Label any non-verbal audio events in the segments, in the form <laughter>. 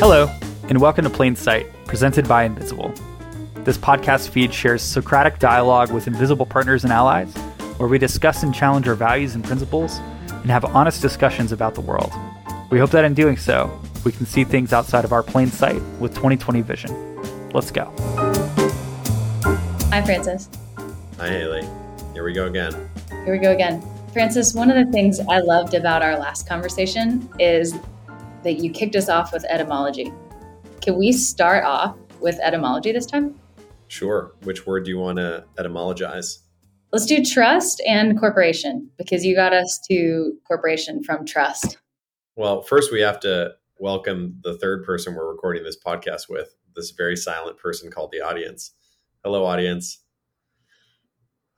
Hello, and welcome to Plain Sight, presented by Invisible. This podcast feed shares Socratic dialogue with invisible partners and allies, where we discuss and challenge our values and principles and have honest discussions about the world. We hope that in doing so, we can see things outside of our plain sight with 2020 vision. Let's go. Hi, Francis. Hi, Haley. Here we go again. Here we go again. Francis, one of the things I loved about our last conversation is that you kicked us off with etymology. Can we start off with etymology this time? Sure. Which word do you want to etymologize? Let's do trust and corporation because you got us to corporation from trust. Well, first we have to welcome the third person we're recording this podcast with, this very silent person called the audience. Hello, audience.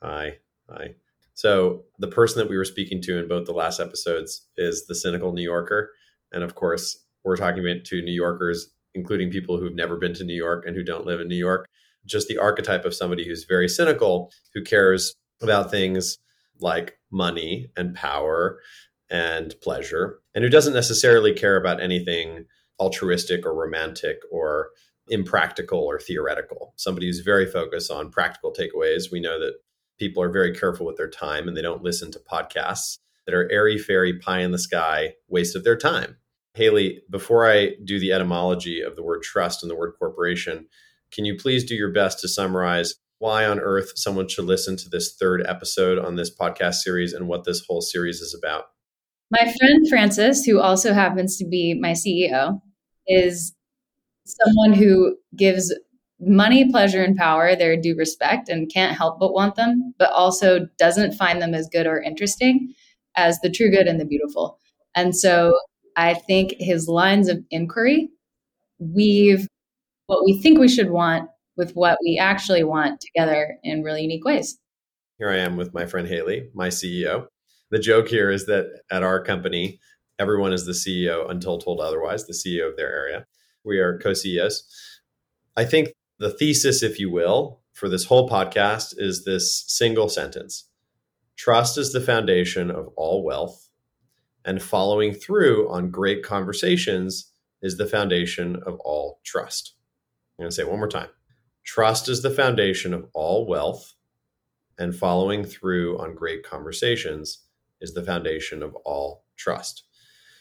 Hi. Hi. So, the person that we were speaking to in both the last episodes is the cynical New Yorker. And of course, we're talking to New Yorkers, including people who've never been to New York and who don't live in New York. Just the archetype of somebody who's very cynical, who cares about things like money and power and pleasure, and who doesn't necessarily care about anything altruistic or romantic or impractical or theoretical. Somebody who's very focused on practical takeaways. We know that people are very careful with their time and they don't listen to podcasts that are airy fairy pie in the sky waste of their time. Haley, before I do the etymology of the word trust and the word corporation, can you please do your best to summarize why on earth someone should listen to this third episode on this podcast series and what this whole series is about? My friend Francis, who also happens to be my CEO, is someone who gives money, pleasure, and power their due respect and can't help but want them, but also doesn't find them as good or interesting as the true good and the beautiful. And so I think his lines of inquiry weave what we think we should want with what we actually want together in really unique ways. Here I am with my friend Haley, my CEO. The joke here is that at our company, everyone is the CEO until told otherwise, the CEO of their area. We are co CEOs. I think the thesis, if you will, for this whole podcast is this single sentence Trust is the foundation of all wealth, and following through on great conversations is the foundation of all trust. I'm going to say it one more time. Trust is the foundation of all wealth, and following through on great conversations is the foundation of all trust.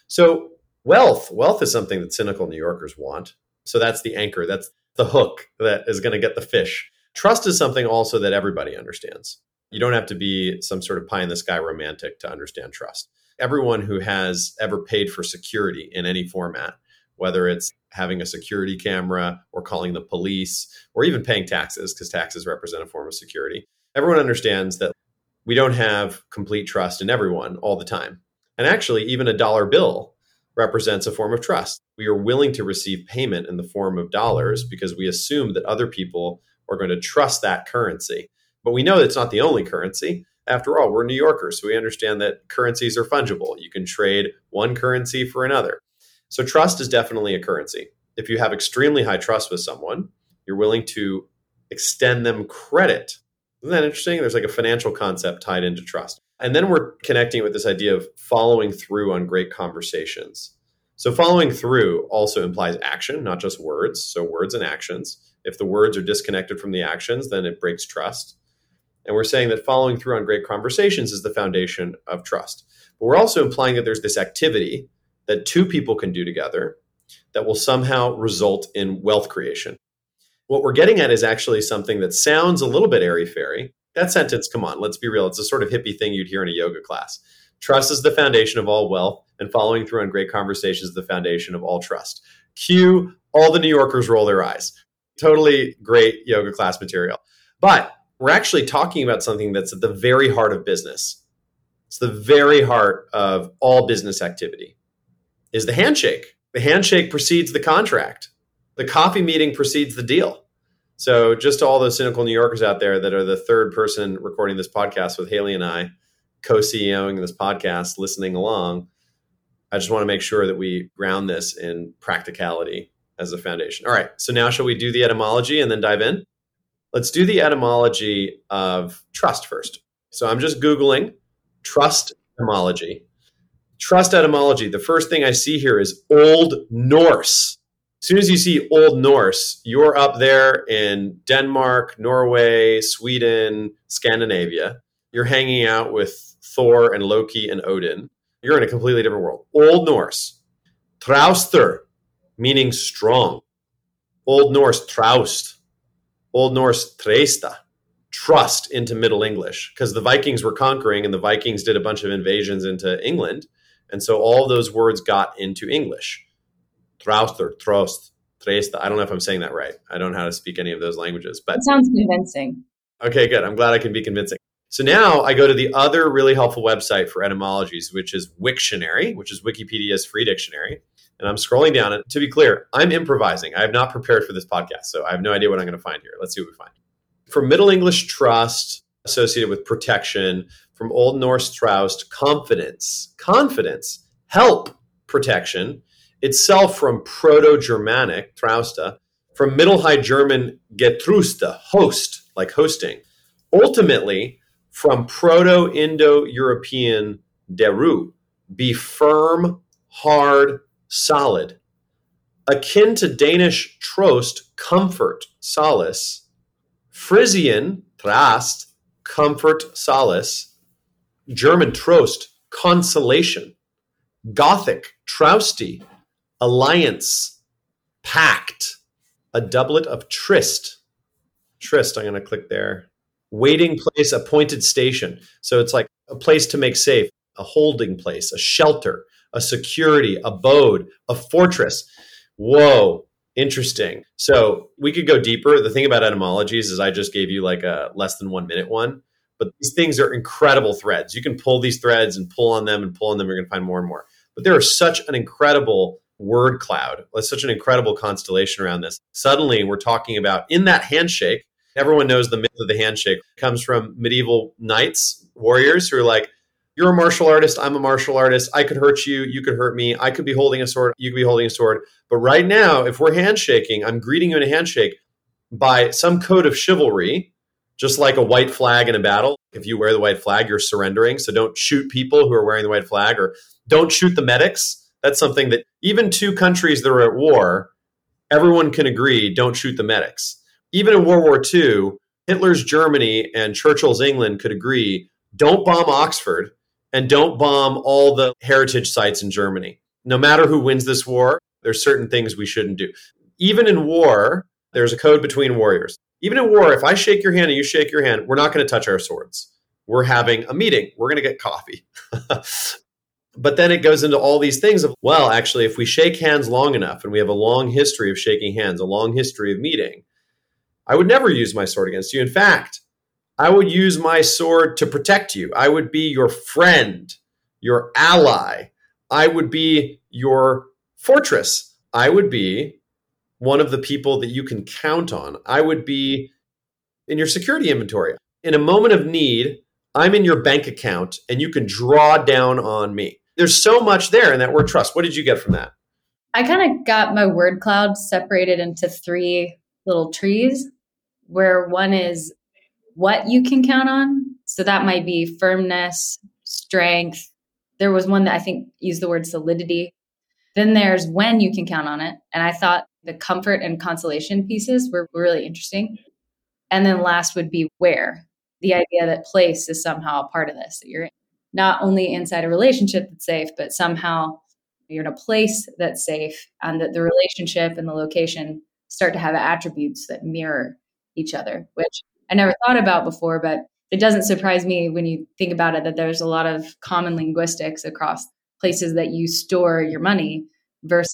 So, wealth, wealth is something that cynical New Yorkers want. So that's the anchor, that's the hook that is going to get the fish. Trust is something also that everybody understands. You don't have to be some sort of pie in the sky romantic to understand trust. Everyone who has ever paid for security in any format, whether it's having a security camera or calling the police or even paying taxes, because taxes represent a form of security, everyone understands that we don't have complete trust in everyone all the time. And actually, even a dollar bill represents a form of trust. We are willing to receive payment in the form of dollars because we assume that other people are going to trust that currency. But we know it's not the only currency. After all, we're New Yorkers, so we understand that currencies are fungible. You can trade one currency for another. So trust is definitely a currency. If you have extremely high trust with someone, you're willing to extend them credit. Isn't that interesting? There's like a financial concept tied into trust. And then we're connecting with this idea of following through on great conversations. So, following through also implies action, not just words. So, words and actions. If the words are disconnected from the actions, then it breaks trust. And we're saying that following through on great conversations is the foundation of trust. But we're also implying that there's this activity that two people can do together that will somehow result in wealth creation. What we're getting at is actually something that sounds a little bit airy fairy. That sentence, come on, let's be real. It's a sort of hippie thing you'd hear in a yoga class. Trust is the foundation of all wealth, and following through on great conversations is the foundation of all trust. Cue all the New Yorkers roll their eyes. Totally great yoga class material. But we're actually talking about something that's at the very heart of business. It's the very heart of all business activity is the handshake. The handshake precedes the contract. The coffee meeting precedes the deal. So just to all those cynical New Yorkers out there that are the third person recording this podcast with Haley and I, co-CEOing this podcast, listening along, I just want to make sure that we ground this in practicality as a foundation. All right. So now shall we do the etymology and then dive in? Let's do the etymology of trust first. So I'm just Googling trust etymology. Trust etymology. The first thing I see here is Old Norse. As soon as you see Old Norse, you're up there in Denmark, Norway, Sweden, Scandinavia. You're hanging out with Thor and Loki and Odin. You're in a completely different world. Old Norse, Trauster, meaning strong. Old Norse Traust, Old Norse Tresta, trust into Middle English because the Vikings were conquering and the Vikings did a bunch of invasions into England. And so all those words got into English. Trauster, Trost, Tresta. I don't know if I'm saying that right. I don't know how to speak any of those languages, but it sounds convincing. Okay, good. I'm glad I can be convincing. So now I go to the other really helpful website for etymologies, which is Wiktionary, which is Wikipedia's free dictionary. And I'm scrolling down. And to be clear, I'm improvising. I have not prepared for this podcast, so I have no idea what I'm going to find here. Let's see what we find. From Middle English trust, associated with protection. From Old Norse traust, confidence, confidence, help, protection. Itself from Proto Germanic, trausta. From Middle High German, getrusta, host, like hosting. Ultimately, from Proto Indo European, deru, be firm, hard, solid. Akin to Danish trost, comfort, solace. Frisian, trast, comfort, solace. German trost, consolation. Gothic, trousty, alliance, pact. A doublet of tryst. Tryst, I'm going to click there. Waiting place, appointed station. So it's like a place to make safe, a holding place, a shelter, a security, abode, a fortress. Whoa, interesting. So we could go deeper. The thing about etymologies is I just gave you like a less than one minute one, but these things are incredible threads. You can pull these threads and pull on them and pull on them. You're going to find more and more. But there is such an incredible word cloud. There's such an incredible constellation around this. Suddenly, we're talking about in that handshake. Everyone knows the myth of the handshake comes from medieval knights, warriors who are like, you're a martial artist. I'm a martial artist. I could hurt you. You could hurt me. I could be holding a sword. You could be holding a sword. But right now, if we're handshaking, I'm greeting you in a handshake by some code of chivalry, just like a white flag in a battle. If you wear the white flag, you're surrendering. So don't shoot people who are wearing the white flag or don't shoot the medics. That's something that even two countries that are at war, everyone can agree don't shoot the medics. Even in World War II, Hitler's Germany and Churchill's England could agree don't bomb Oxford and don't bomb all the heritage sites in Germany. No matter who wins this war, there's certain things we shouldn't do. Even in war, there's a code between warriors. Even in war, if I shake your hand and you shake your hand, we're not going to touch our swords. We're having a meeting. We're going to get coffee. <laughs> but then it goes into all these things of, well, actually, if we shake hands long enough and we have a long history of shaking hands, a long history of meeting, I would never use my sword against you. In fact, I would use my sword to protect you. I would be your friend, your ally. I would be your fortress. I would be one of the people that you can count on. I would be in your security inventory. In a moment of need, I'm in your bank account and you can draw down on me. There's so much there in that word trust. What did you get from that? I kind of got my word cloud separated into three little trees, where one is what you can count on. So that might be firmness, strength. There was one that I think used the word solidity. Then there's when you can count on it. And I thought the comfort and consolation pieces were really interesting. And then last would be where the idea that place is somehow a part of this, that you're not only inside a relationship that's safe, but somehow you're in a place that's safe and that the relationship and the location start to have attributes that mirror each other, which I never thought about before, but it doesn't surprise me when you think about it that there's a lot of common linguistics across places that you store your money versus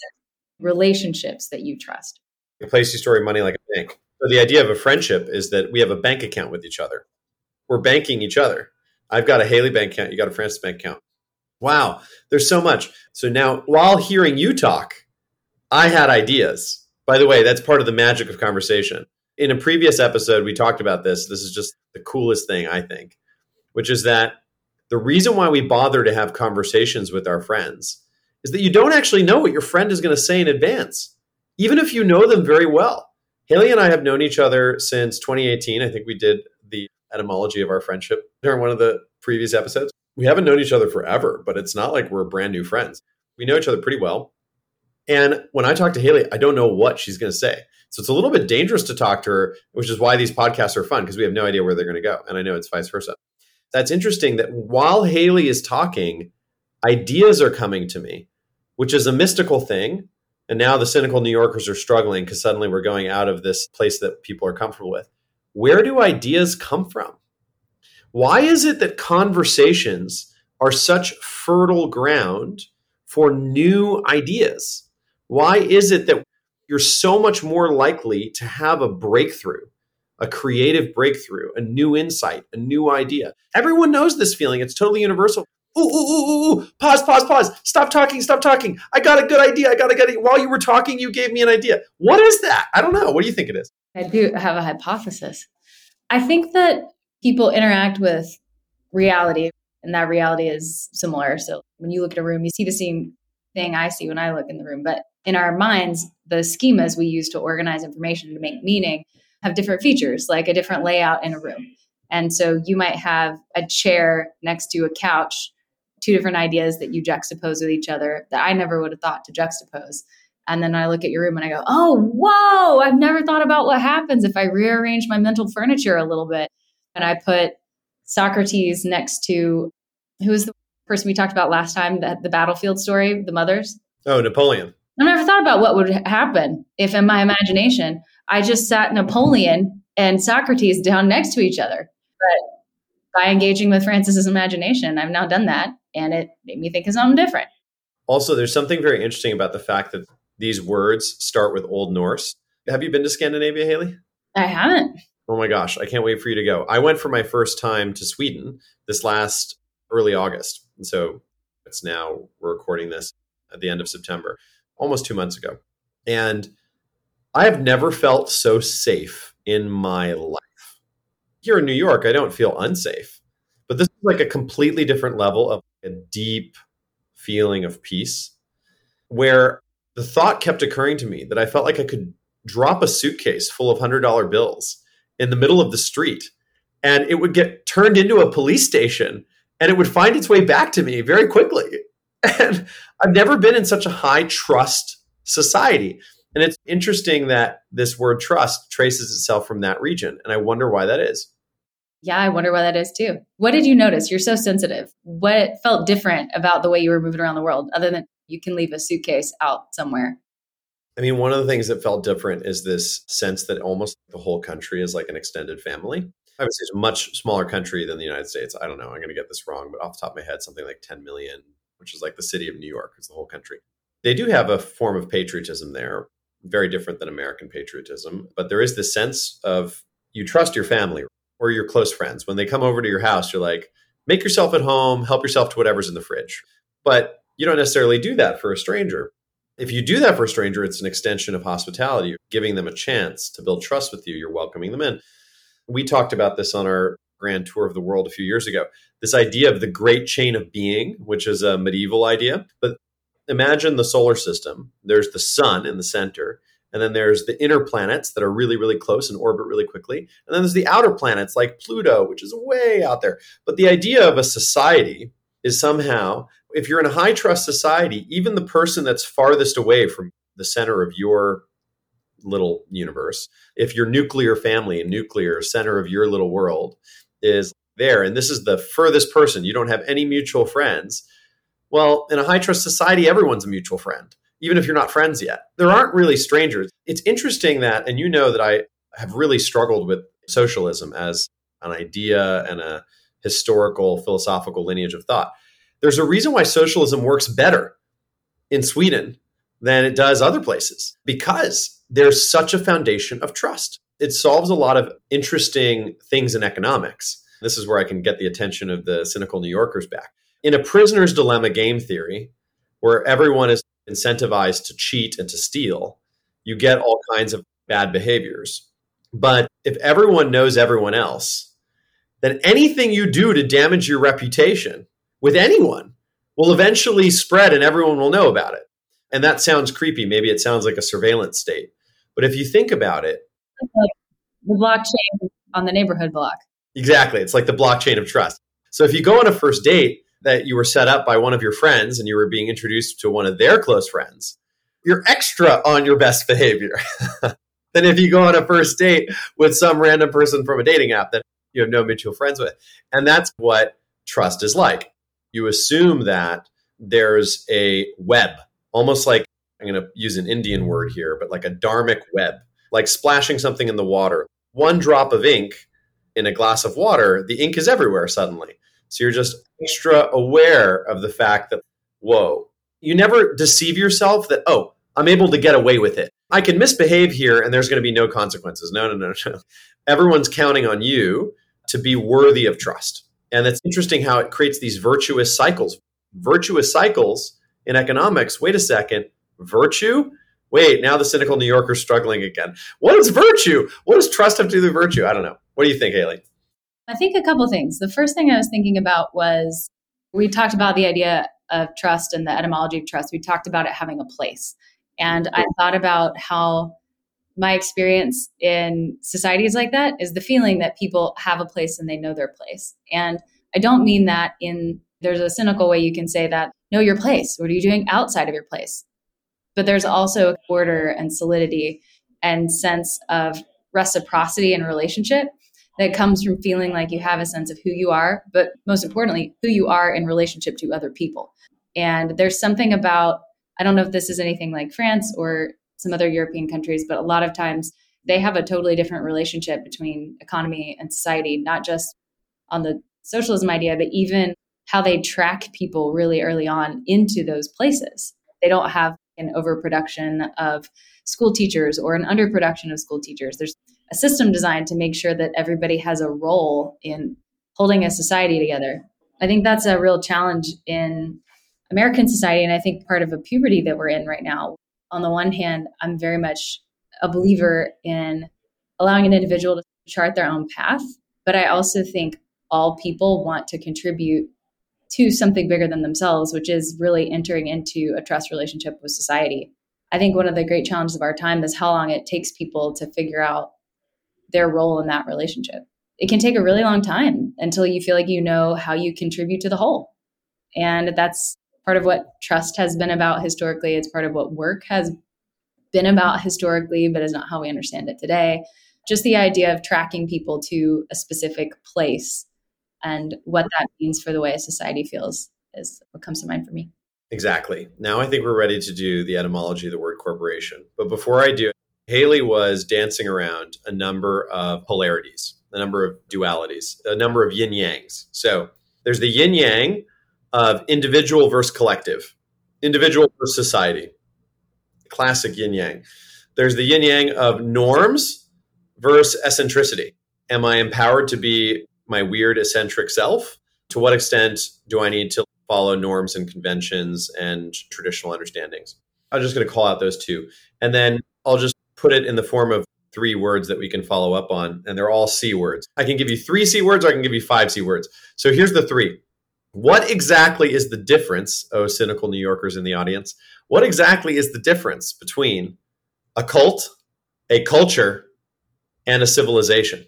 relationships that you trust. A place you store your money like a bank. So the idea of a friendship is that we have a bank account with each other. We're banking each other. I've got a Haley bank account. You got a Francis bank account. Wow, there's so much. So now, while hearing you talk, I had ideas. By the way, that's part of the magic of conversation in a previous episode, we talked about this. This is just the coolest thing, I think, which is that the reason why we bother to have conversations with our friends is that you don't actually know what your friend is going to say in advance, even if you know them very well. Haley and I have known each other since 2018. I think we did the etymology of our friendship during one of the previous episodes. We haven't known each other forever, but it's not like we're brand new friends. We know each other pretty well. And when I talk to Haley, I don't know what she's going to say. So it's a little bit dangerous to talk to her, which is why these podcasts are fun because we have no idea where they're going to go. And I know it's vice versa. That's interesting that while Haley is talking, ideas are coming to me, which is a mystical thing. And now the cynical New Yorkers are struggling because suddenly we're going out of this place that people are comfortable with. Where do ideas come from? Why is it that conversations are such fertile ground for new ideas? Why is it that you're so much more likely to have a breakthrough, a creative breakthrough, a new insight, a new idea? Everyone knows this feeling. It's totally universal. Ooh, ooh, ooh, ooh, pause, pause, pause. Stop talking, stop talking. I got a good idea. I got a good idea. While you were talking, you gave me an idea. What is that? I don't know. What do you think it is? I do have a hypothesis. I think that people interact with reality, and that reality is similar. So when you look at a room, you see the same thing I see when I look in the room. But in our minds, the schemas we use to organize information to make meaning have different features, like a different layout in a room. And so you might have a chair next to a couch, two different ideas that you juxtapose with each other that I never would have thought to juxtapose. And then I look at your room and I go, oh, whoa, I've never thought about what happens if I rearrange my mental furniture a little bit. And I put Socrates next to who's the person we talked about last time, the, the battlefield story, the mothers? Oh, Napoleon. I never thought about what would happen if in my imagination I just sat Napoleon and Socrates down next to each other. But by engaging with Francis's imagination, I've now done that and it made me think of something different. Also, there's something very interesting about the fact that these words start with Old Norse. Have you been to Scandinavia, Haley? I haven't. Oh my gosh, I can't wait for you to go. I went for my first time to Sweden this last early August. And so it's now, we're recording this at the end of September, almost two months ago. And I have never felt so safe in my life. Here in New York, I don't feel unsafe, but this is like a completely different level of a deep feeling of peace where the thought kept occurring to me that I felt like I could drop a suitcase full of $100 bills in the middle of the street and it would get turned into a police station and it would find its way back to me very quickly. And I've never been in such a high trust society. And it's interesting that this word trust traces itself from that region. And I wonder why that is. Yeah, I wonder why that is too. What did you notice? You're so sensitive. What felt different about the way you were moving around the world, other than you can leave a suitcase out somewhere? I mean, one of the things that felt different is this sense that almost the whole country is like an extended family. Obviously, it's a much smaller country than the United States. I don't know. I'm going to get this wrong, but off the top of my head, something like 10 million, which is like the city of New York, is the whole country. They do have a form of patriotism there, very different than American patriotism. But there is this sense of you trust your family or your close friends. When they come over to your house, you're like, make yourself at home, help yourself to whatever's in the fridge. But you don't necessarily do that for a stranger if you do that for a stranger, it's an extension of hospitality, You're giving them a chance to build trust with you. You're welcoming them in. We talked about this on our grand tour of the world a few years ago. This idea of the great chain of being, which is a medieval idea. But imagine the solar system. There's the sun in the center, and then there's the inner planets that are really, really close and orbit really quickly. And then there's the outer planets like Pluto, which is way out there. But the idea of a society is somehow if you're in a high trust society, even the person that's farthest away from the center of your little universe, if your nuclear family and nuclear center of your little world is there, and this is the furthest person, you don't have any mutual friends. Well, in a high trust society, everyone's a mutual friend, even if you're not friends yet. There aren't really strangers. It's interesting that, and you know that I have really struggled with socialism as an idea and a historical philosophical lineage of thought there's a reason why socialism works better in Sweden than it does other places because there's such a foundation of trust. It solves a lot of interesting things in economics. This is where I can get the attention of the cynical New Yorkers back. In a prisoner's dilemma game theory, where everyone is incentivized to cheat and to steal, you get all kinds of bad behaviors. But if everyone knows everyone else, then anything you do to damage your reputation with anyone will eventually spread and everyone will know about it. And that sounds creepy. Maybe it sounds like a surveillance state. But if you think about it, the blockchain on the neighborhood block. Exactly. It's like the blockchain of trust. So if you go on a first date that you were set up by one of your friends and you were being introduced to one of their close friends, you're extra on your best behavior <laughs> than if you go on a first date with some random person from a dating app that you have no mutual friends with. And that's what trust is like. You assume that there's a web, almost like I'm going to use an Indian word here, but like a dharmic web, like splashing something in the water. One drop of ink in a glass of water, the ink is everywhere suddenly. So you're just extra aware of the fact that, whoa, you never deceive yourself that, oh, I'm able to get away with it. I can misbehave here and there's going to be no consequences. No, no, no, no. <laughs> Everyone's counting on you to be worthy of trust. And it's interesting how it creates these virtuous cycles. Virtuous cycles in economics, wait a second, virtue? Wait, now the cynical New Yorker struggling again. What is virtue? What does trust have to do with virtue? I don't know. What do you think, Haley? I think a couple things. The first thing I was thinking about was we talked about the idea of trust and the etymology of trust. We talked about it having a place. And I thought about how my experience in societies like that is the feeling that people have a place and they know their place. And I don't mean that in there's a cynical way you can say that know your place. What are you doing outside of your place? But there's also order and solidity and sense of reciprocity and relationship that comes from feeling like you have a sense of who you are, but most importantly, who you are in relationship to other people. And there's something about, I don't know if this is anything like France or some other European countries, but a lot of times they have a totally different relationship between economy and society, not just on the socialism idea, but even how they track people really early on into those places. They don't have an overproduction of school teachers or an underproduction of school teachers. There's a system designed to make sure that everybody has a role in holding a society together. I think that's a real challenge in American society, and I think part of a puberty that we're in right now. On the one hand, I'm very much a believer in allowing an individual to chart their own path, but I also think all people want to contribute to something bigger than themselves, which is really entering into a trust relationship with society. I think one of the great challenges of our time is how long it takes people to figure out their role in that relationship. It can take a really long time until you feel like you know how you contribute to the whole. And that's part of what trust has been about historically. It's part of what work has been about historically, but is not how we understand it today. Just the idea of tracking people to a specific place and what that means for the way a society feels is what comes to mind for me. Exactly. Now I think we're ready to do the etymology of the word corporation. But before I do, Haley was dancing around a number of polarities, a number of dualities, a number of yin yangs. So there's the yin yang of individual versus collective, individual versus society, classic yin yang. There's the yin yang of norms versus eccentricity. Am I empowered to be my weird eccentric self? To what extent do I need to follow norms and conventions and traditional understandings? I'm just going to call out those two. And then I'll just put it in the form of three words that we can follow up on, and they're all C words. I can give you three C words or I can give you five C words. So here's the three. What exactly is the difference, oh, cynical New Yorkers in the audience? What exactly is the difference between a cult, a culture, and a civilization?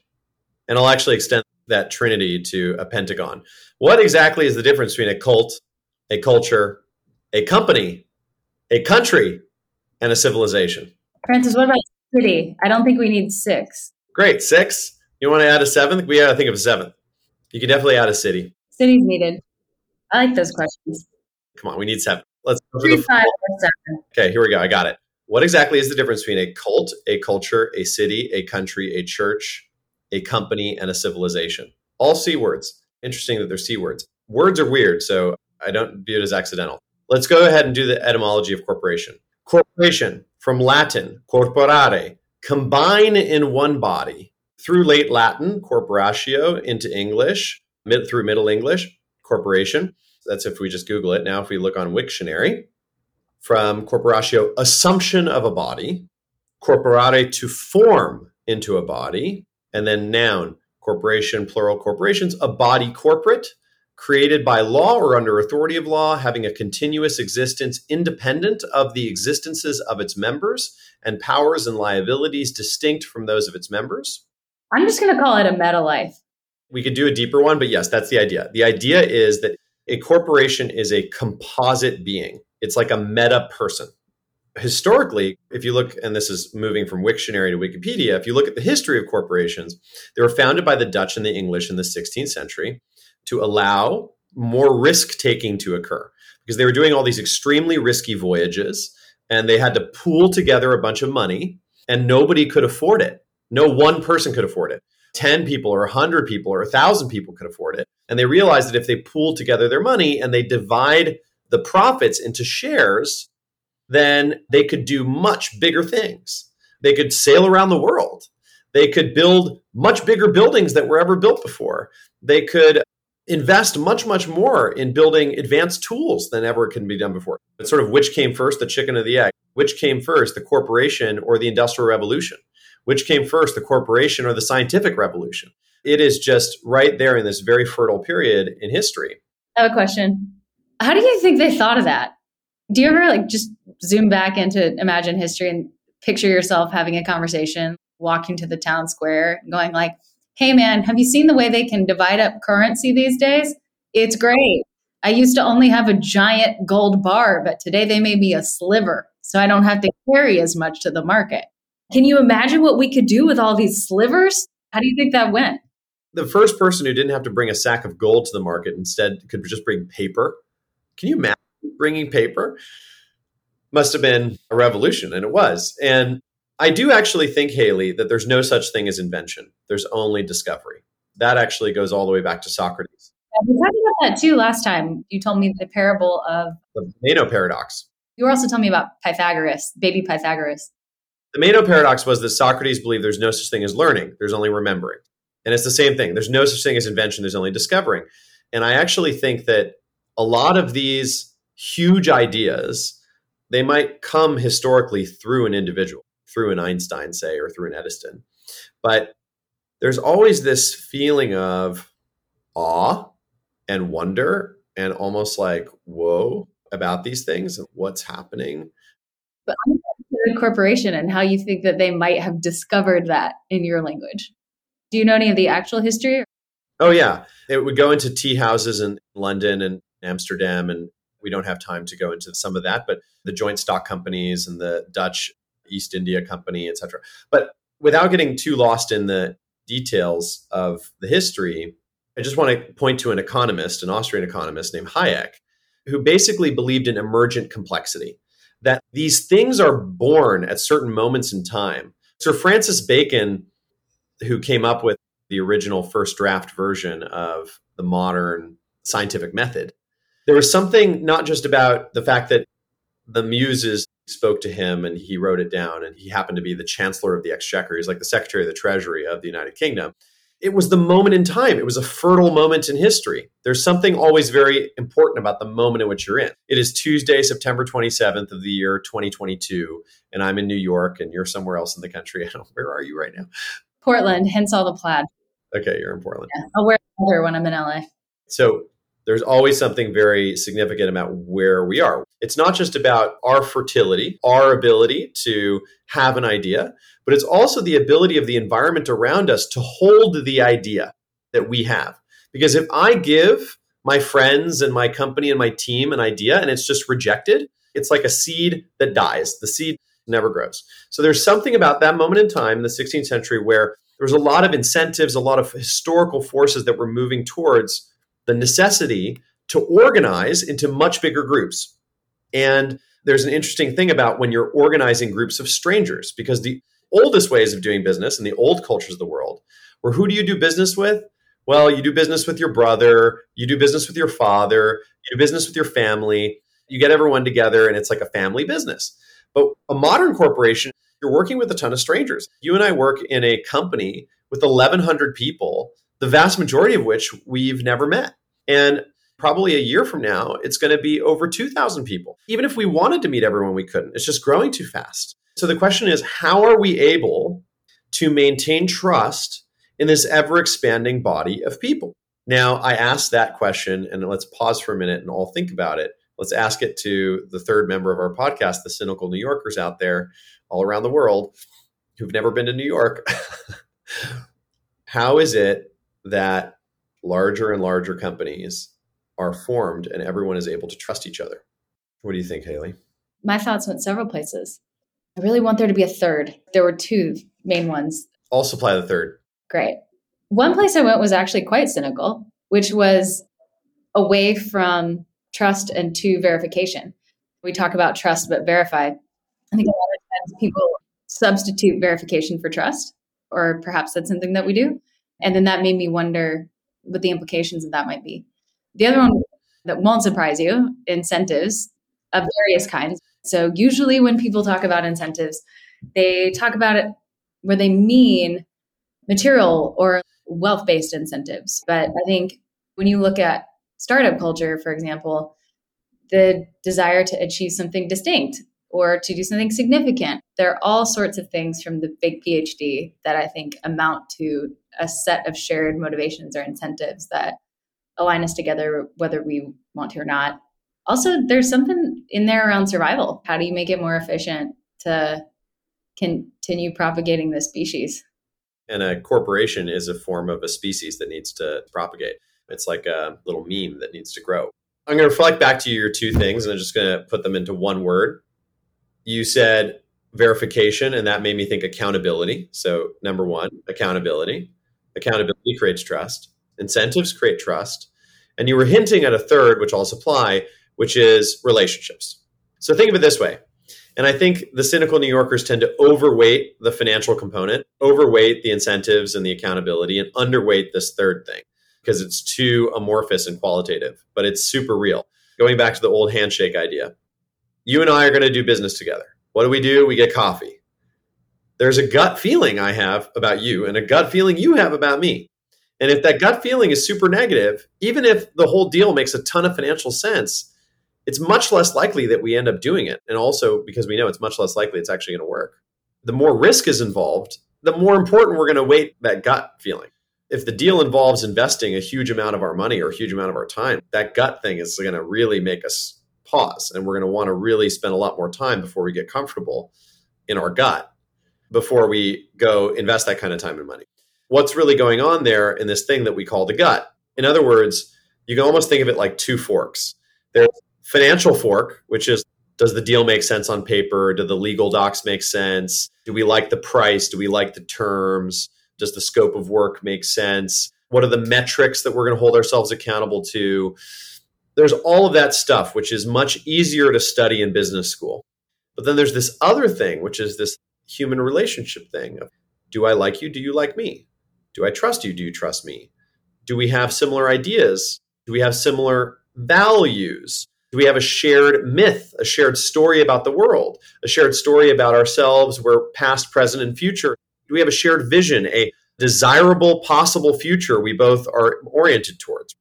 And I'll actually extend that trinity to a pentagon. What exactly is the difference between a cult, a culture, a company, a country, and a civilization? Francis, what about city? I don't think we need six. Great. Six? You want to add a seventh? We got to think of a seventh. You can definitely add a city. City's needed. I like those questions. Come on, we need seven. Let's go Three, five, seven. Okay, here we go. I got it. What exactly is the difference between a cult, a culture, a city, a country, a church, a company, and a civilization? All C words. Interesting that they're C words. Words are weird, so I don't view it as accidental. Let's go ahead and do the etymology of corporation. Corporation, from Latin, corporare, combine in one body. Through late Latin, corporatio, into English, mid, through Middle English, corporation. That's if we just Google it. Now, if we look on Wiktionary, from corporatio, assumption of a body, corporare, to form into a body, and then noun, corporation, plural corporations, a body corporate, created by law or under authority of law, having a continuous existence independent of the existences of its members, and powers and liabilities distinct from those of its members. I'm just going to call it a meta life. We could do a deeper one, but yes, that's the idea. The idea is that a corporation is a composite being, it's like a meta person. Historically, if you look, and this is moving from Wiktionary to Wikipedia, if you look at the history of corporations, they were founded by the Dutch and the English in the 16th century to allow more risk taking to occur because they were doing all these extremely risky voyages and they had to pool together a bunch of money and nobody could afford it. No one person could afford it. 10 people or 100 people or 1,000 people could afford it. And they realized that if they pooled together their money and they divide the profits into shares, then they could do much bigger things. They could sail around the world. They could build much bigger buildings that were ever built before. They could invest much, much more in building advanced tools than ever can be done before. It's sort of which came first, the chicken or the egg? Which came first, the corporation or the industrial revolution? Which came first, the corporation or the scientific revolution? It is just right there in this very fertile period in history. I have a question. How do you think they thought of that? Do you ever like just zoom back into imagine history and picture yourself having a conversation, walking to the town square, going like, "Hey man, have you seen the way they can divide up currency these days? It's great. I used to only have a giant gold bar, but today they may be a sliver, so I don't have to carry as much to the market." Can you imagine what we could do with all these slivers? How do you think that went? The first person who didn't have to bring a sack of gold to the market instead could just bring paper. Can you imagine bringing paper? Must have been a revolution, and it was. And I do actually think, Haley, that there's no such thing as invention. There's only discovery. That actually goes all the way back to Socrates. We talked about that too last time. You told me the parable of the Meno paradox. You were also telling me about Pythagoras, baby Pythagoras. The Meno paradox was that Socrates believed there's no such thing as learning, there's only remembering. And it's the same thing. There's no such thing as invention, there's only discovering. And I actually think that a lot of these huge ideas, they might come historically through an individual, through an Einstein, say, or through an Edison. But there's always this feeling of awe and wonder and almost like, whoa, about these things and what's happening. But I'm the corporation and how you think that they might have discovered that in your language. Do you know any of the actual history? Oh, yeah. It would go into tea houses in London and Amsterdam, and we don't have time to go into some of that, but the joint stock companies and the Dutch East India Company, et cetera. But without getting too lost in the details of the history, I just want to point to an economist, an Austrian economist named Hayek, who basically believed in emergent complexity that these things are born at certain moments in time. Sir Francis Bacon, who came up with the original first draft version of the modern scientific method, there was something not just about the fact that the muses spoke to him and he wrote it down, and he happened to be the chancellor of the exchequer. He's like the secretary of the treasury of the United Kingdom it was the moment in time. It was a fertile moment in history. There's something always very important about the moment in which you're in. It is Tuesday, September 27th of the year 2022, and I'm in New York, and you're somewhere else in the country. <laughs> Where are you right now? Portland, hence all the plaid. Okay, you're in Portland. Yeah, I'll wear leather when I'm in LA. So there's always something very significant about where we are. It's not just about our fertility, our ability to have an idea, but it's also the ability of the environment around us to hold the idea that we have. Because if I give my friends and my company and my team an idea and it's just rejected, it's like a seed that dies. The seed never grows. So there's something about that moment in time in the 16th century where there was a lot of incentives, a lot of historical forces that were moving towards the necessity to organize into much bigger groups. And there's an interesting thing about when you're organizing groups of strangers because the oldest ways of doing business in the old cultures of the world where who do you do business with? Well, you do business with your brother, you do business with your father, you do business with your family, you get everyone together and it's like a family business. But a modern corporation, you're working with a ton of strangers. You and I work in a company with 1,100 people, the vast majority of which we've never met. And probably a year from now, it's going to be over 2,000 people. Even if we wanted to meet everyone, we couldn't. It's just growing too fast. So the question is how are we able to maintain trust in this ever expanding body of people? Now, I asked that question, and let's pause for a minute and all think about it. Let's ask it to the third member of our podcast, the cynical New Yorkers out there all around the world who've never been to New York. <laughs> How is it that larger and larger companies are formed and everyone is able to trust each other? What do you think, Haley? my thoughts went several places. I really want there to be a third. There were two main ones. I'll supply the third. Great. One place I went was actually quite cynical, which was away from trust and to verification. We talk about trust but verify. I think a lot of times people substitute verification for trust, or perhaps that's something that we do. And then that made me wonder what the implications of that might be. The other one that won't surprise you incentives of various kinds. So, usually when people talk about incentives, they talk about it where they mean material or wealth based incentives. But I think when you look at startup culture, for example, the desire to achieve something distinct or to do something significant. There are all sorts of things from the big PhD that I think amount to a set of shared motivations or incentives that align us together, whether we want to or not. Also, there's something in there around survival. How do you make it more efficient to continue propagating the species? And a corporation is a form of a species that needs to propagate. It's like a little meme that needs to grow. I'm going to reflect back to you your two things and I'm just going to put them into one word. You said verification, and that made me think accountability. So, number one, accountability. Accountability creates trust, incentives create trust. And you were hinting at a third, which I'll supply, which is relationships. So, think of it this way. And I think the cynical New Yorkers tend to overweight the financial component, overweight the incentives and the accountability, and underweight this third thing because it's too amorphous and qualitative, but it's super real. Going back to the old handshake idea, you and I are going to do business together. What do we do? We get coffee. There's a gut feeling I have about you and a gut feeling you have about me. And if that gut feeling is super negative, even if the whole deal makes a ton of financial sense, it's much less likely that we end up doing it. And also because we know it's much less likely it's actually going to work. The more risk is involved, the more important we're going to weight that gut feeling if the deal involves investing a huge amount of our money or a huge amount of our time, that gut thing is going to really make us pause. And we're going to want to really spend a lot more time before we get comfortable in our gut before we go invest that kind of time and money. What's really going on there in this thing that we call the gut? In other words, you can almost think of it like two forks. There's financial fork, which is does the deal make sense on paper? Do the legal docs make sense? Do we like the price? Do we like the terms? Does the scope of work make sense? What are the metrics that we're going to hold ourselves accountable to? There's all of that stuff, which is much easier to study in business school. But then there's this other thing, which is this human relationship thing of do I like you? Do you like me? Do I trust you? Do you trust me? Do we have similar ideas? Do we have similar values? Do we have a shared myth, a shared story about the world, a shared story about ourselves, where past, present, and future do we have a shared vision, a desirable possible future we both are oriented towards?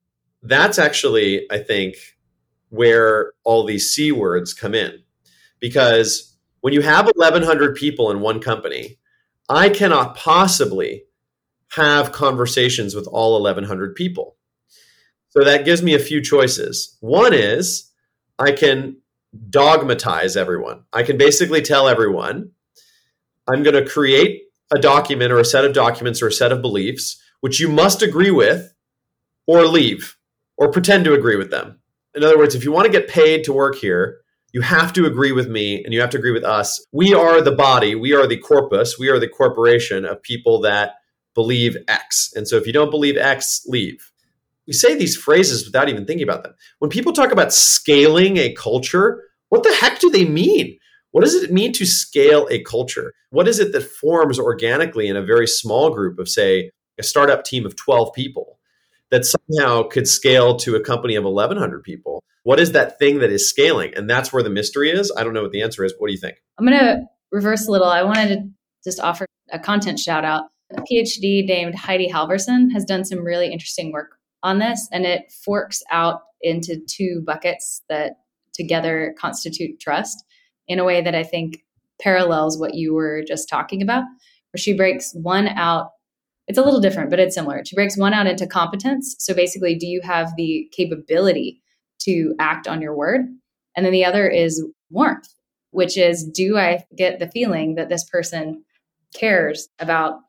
That's actually, I think, where all these C words come in. Because when you have 1,100 people in one company, I cannot possibly have conversations with all 1,100 people. So that gives me a few choices. One is I can dogmatize everyone. I can basically tell everyone I'm going to create a document or a set of documents or a set of beliefs, which you must agree with or leave or pretend to agree with them. In other words, if you want to get paid to work here, you have to agree with me and you have to agree with us. We are the body, we are the corpus, we are the corporation of people that believe X. And so if you don't believe X, leave. We say these phrases without even thinking about them. When people talk about scaling a culture, what the heck do they mean? What does it mean to scale a culture? What is it that forms organically in a very small group of, say, a startup team of 12 people that somehow could scale to a company of 1,100 people? What is that thing that is scaling? And that's where the mystery is. I don't know what the answer is. What do you think? I'm going to reverse a little. I wanted to just offer a content shout out. A PhD named Heidi Halvorson has done some really interesting work on this, and it forks out into two buckets that together constitute trust in a way that I think parallels what you were just talking about, where she breaks one out. It's a little different, but it's similar. She breaks one out into competence. So basically, do you have the capability to act on your word? And then the other is warmth, which is do I get the feeling that this person cares about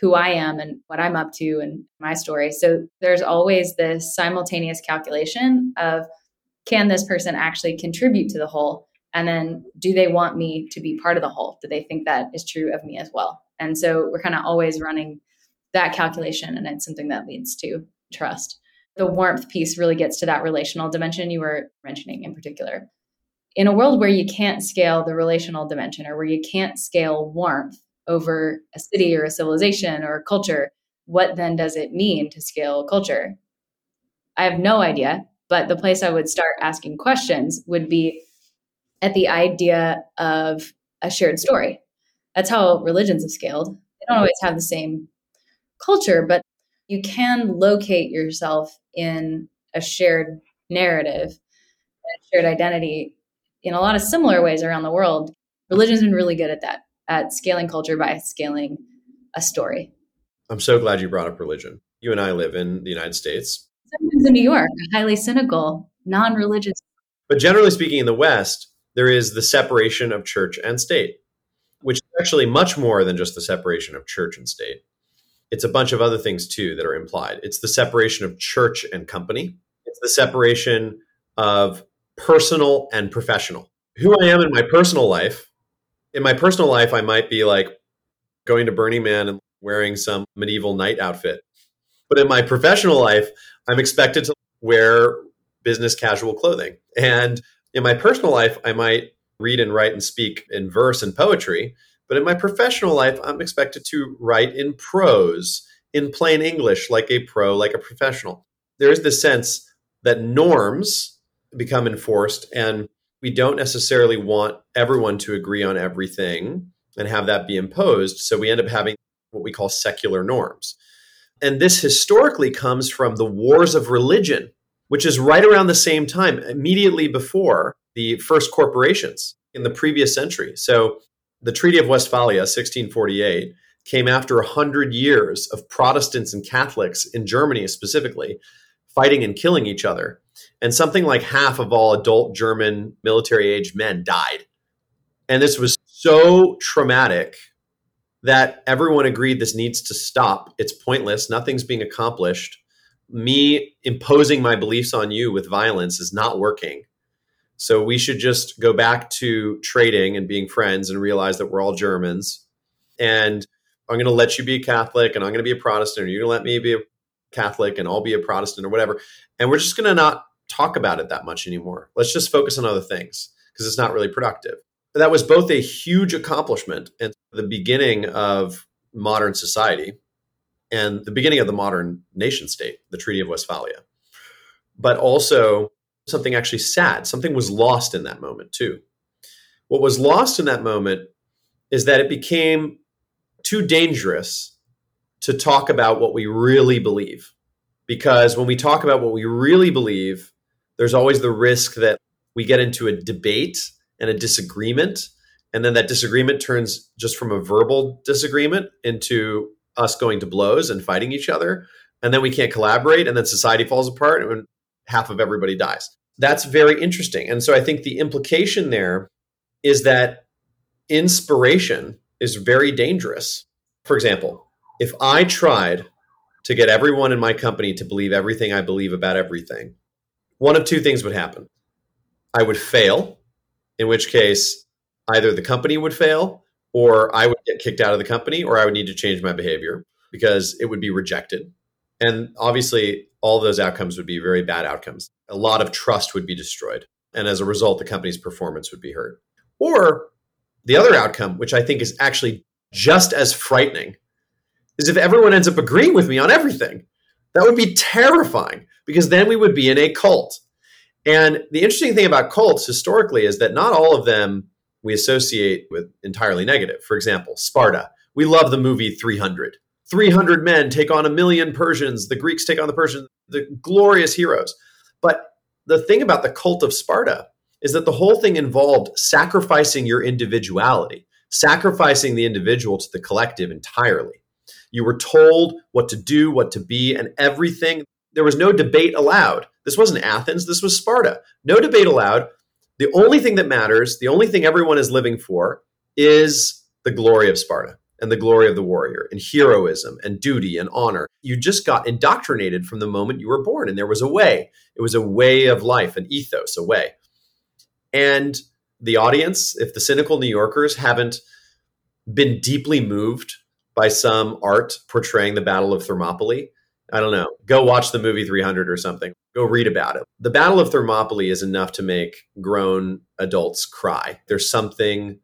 who I am and what I'm up to and my story. So there's always this simultaneous calculation of can this person actually contribute to the whole And then do they want me to be part of the whole? Do they think that is true of me as well? And so we're kind of always running that calculation, and it's something that leads to trust. The warmth piece really gets to that relational dimension you were mentioning in particular. In a world where you can't scale the relational dimension or where you can't scale warmth over a city or a civilization or a culture, what then does it mean to scale culture? I have no idea, but the place I would start asking questions would be at the idea of a shared story. That's how religions have scaled. They don't always have the same culture, but you can locate yourself in a shared narrative, a shared identity in a lot of similar ways around the world. Religion's been really good at that, at scaling culture by scaling a story. I'm so glad you brought up religion. You and I live in the United States. Sometimes in New York, highly cynical, non religious. But generally speaking, in the West, there is the separation of church and state, which is actually much more than just the separation of church and state. It's a bunch of other things too that are implied. It's the separation of church and company, it's the separation of personal and professional. Who I am in my personal life, in my personal life, I might be like going to Burning Man and wearing some medieval knight outfit. But in my professional life, I'm expected to wear business casual clothing. And in my personal life, I might read and write and speak in verse and poetry. But in my professional life, I'm expected to write in prose, in plain English, like a pro, like a professional. There is this sense that norms become enforced, and we don't necessarily want everyone to agree on everything and have that be imposed. So we end up having what we call secular norms. And this historically comes from the wars of religion which is right around the same time, immediately before the first corporations in the previous century. So the Treaty of Westphalia, 1648, came after 100 years of Protestants and Catholics in Germany specifically fighting and killing each other. And something like half of all adult German military age men died. And this was so traumatic that everyone agreed this needs to stop. It's pointless. Nothing's being accomplished me imposing my beliefs on you with violence is not working. So we should just go back to trading and being friends and realize that we're all Germans. And I'm going to let you be a Catholic and I'm going to be a Protestant, or you're going to let me be a Catholic and I'll be a Protestant or whatever. And we're just going to not talk about it that much anymore. Let's just focus on other things because it's not really productive. That was both a huge accomplishment and the beginning of modern society and the beginning of the modern nation state, the Treaty of Westphalia. But also something actually sad, something was lost in that moment too. What was lost in that moment is that it became too dangerous to talk about what we really believe. Because when we talk about what we really believe, there's always the risk that we get into a debate and a disagreement. And then that disagreement turns just from a verbal disagreement into us going to blows and fighting each other and then we can't collaborate and then society falls apart and half of everybody dies that's very interesting. And so i think the implication there is that inspiration is very dangerous. For example if i tried to get everyone in my company to believe everything i believe about everything one of two things would happen. I would fail in which case either the company would fail or I would get kicked out of the company, or I would need to change my behavior because it would be rejected. And obviously, all of those outcomes would be very bad outcomes. A lot of trust would be destroyed. And as a result, the company's performance would be hurt. Or the other outcome, which I think is actually just as frightening, is if everyone ends up agreeing with me on everything. That would be terrifying because then we would be in a cult. And the interesting thing about cults historically is that not all of them we associate with entirely negative. For example, Sparta. We love the movie 300. 300 men take on a million Persians. The Greeks take on the Persians, the glorious heroes. But the thing about the cult of Sparta is that the whole thing involved sacrificing your individuality, sacrificing the individual to the collective entirely. You were told what to do, what to be, and everything. There was no debate allowed. This wasn't Athens, this was Sparta. No debate allowed. The only thing that matters, the only thing everyone is living for, is the glory of Sparta and the glory of the warrior and heroism and duty and honor. You just got indoctrinated from the moment you were born, and there was a way. It was a way of life, an ethos, a way. And the audience, if the cynical New Yorkers haven't been deeply moved by some art portraying the Battle of Thermopylae, I don't know. Go watch the movie 300 or something. Go read about it. The Battle of Thermopylae is enough to make grown adults cry. There's something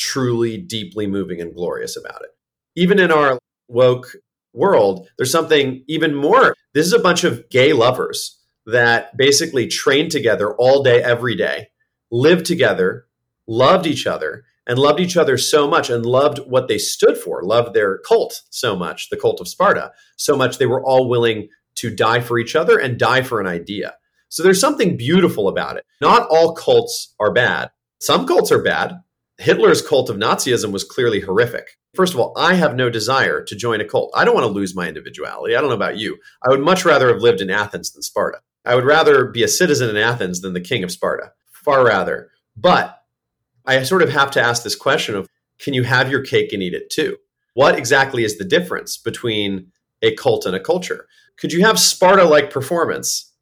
truly deeply moving and glorious about it. Even in our woke world, there's something even more. This is a bunch of gay lovers that basically trained together all day, every day, lived together, loved each other, and loved each other so much and loved what they stood for, loved their cult so much, the cult of Sparta, so much they were all willing to die for each other and die for an idea. So there's something beautiful about it. Not all cults are bad. Some cults are bad. Hitler's cult of Nazism was clearly horrific. First of all, I have no desire to join a cult. I don't want to lose my individuality. I don't know about you. I would much rather have lived in Athens than Sparta. I would rather be a citizen in Athens than the king of Sparta. Far rather. But I sort of have to ask this question of can you have your cake and eat it too? What exactly is the difference between a cult and a culture? Could you have Sparta like performance,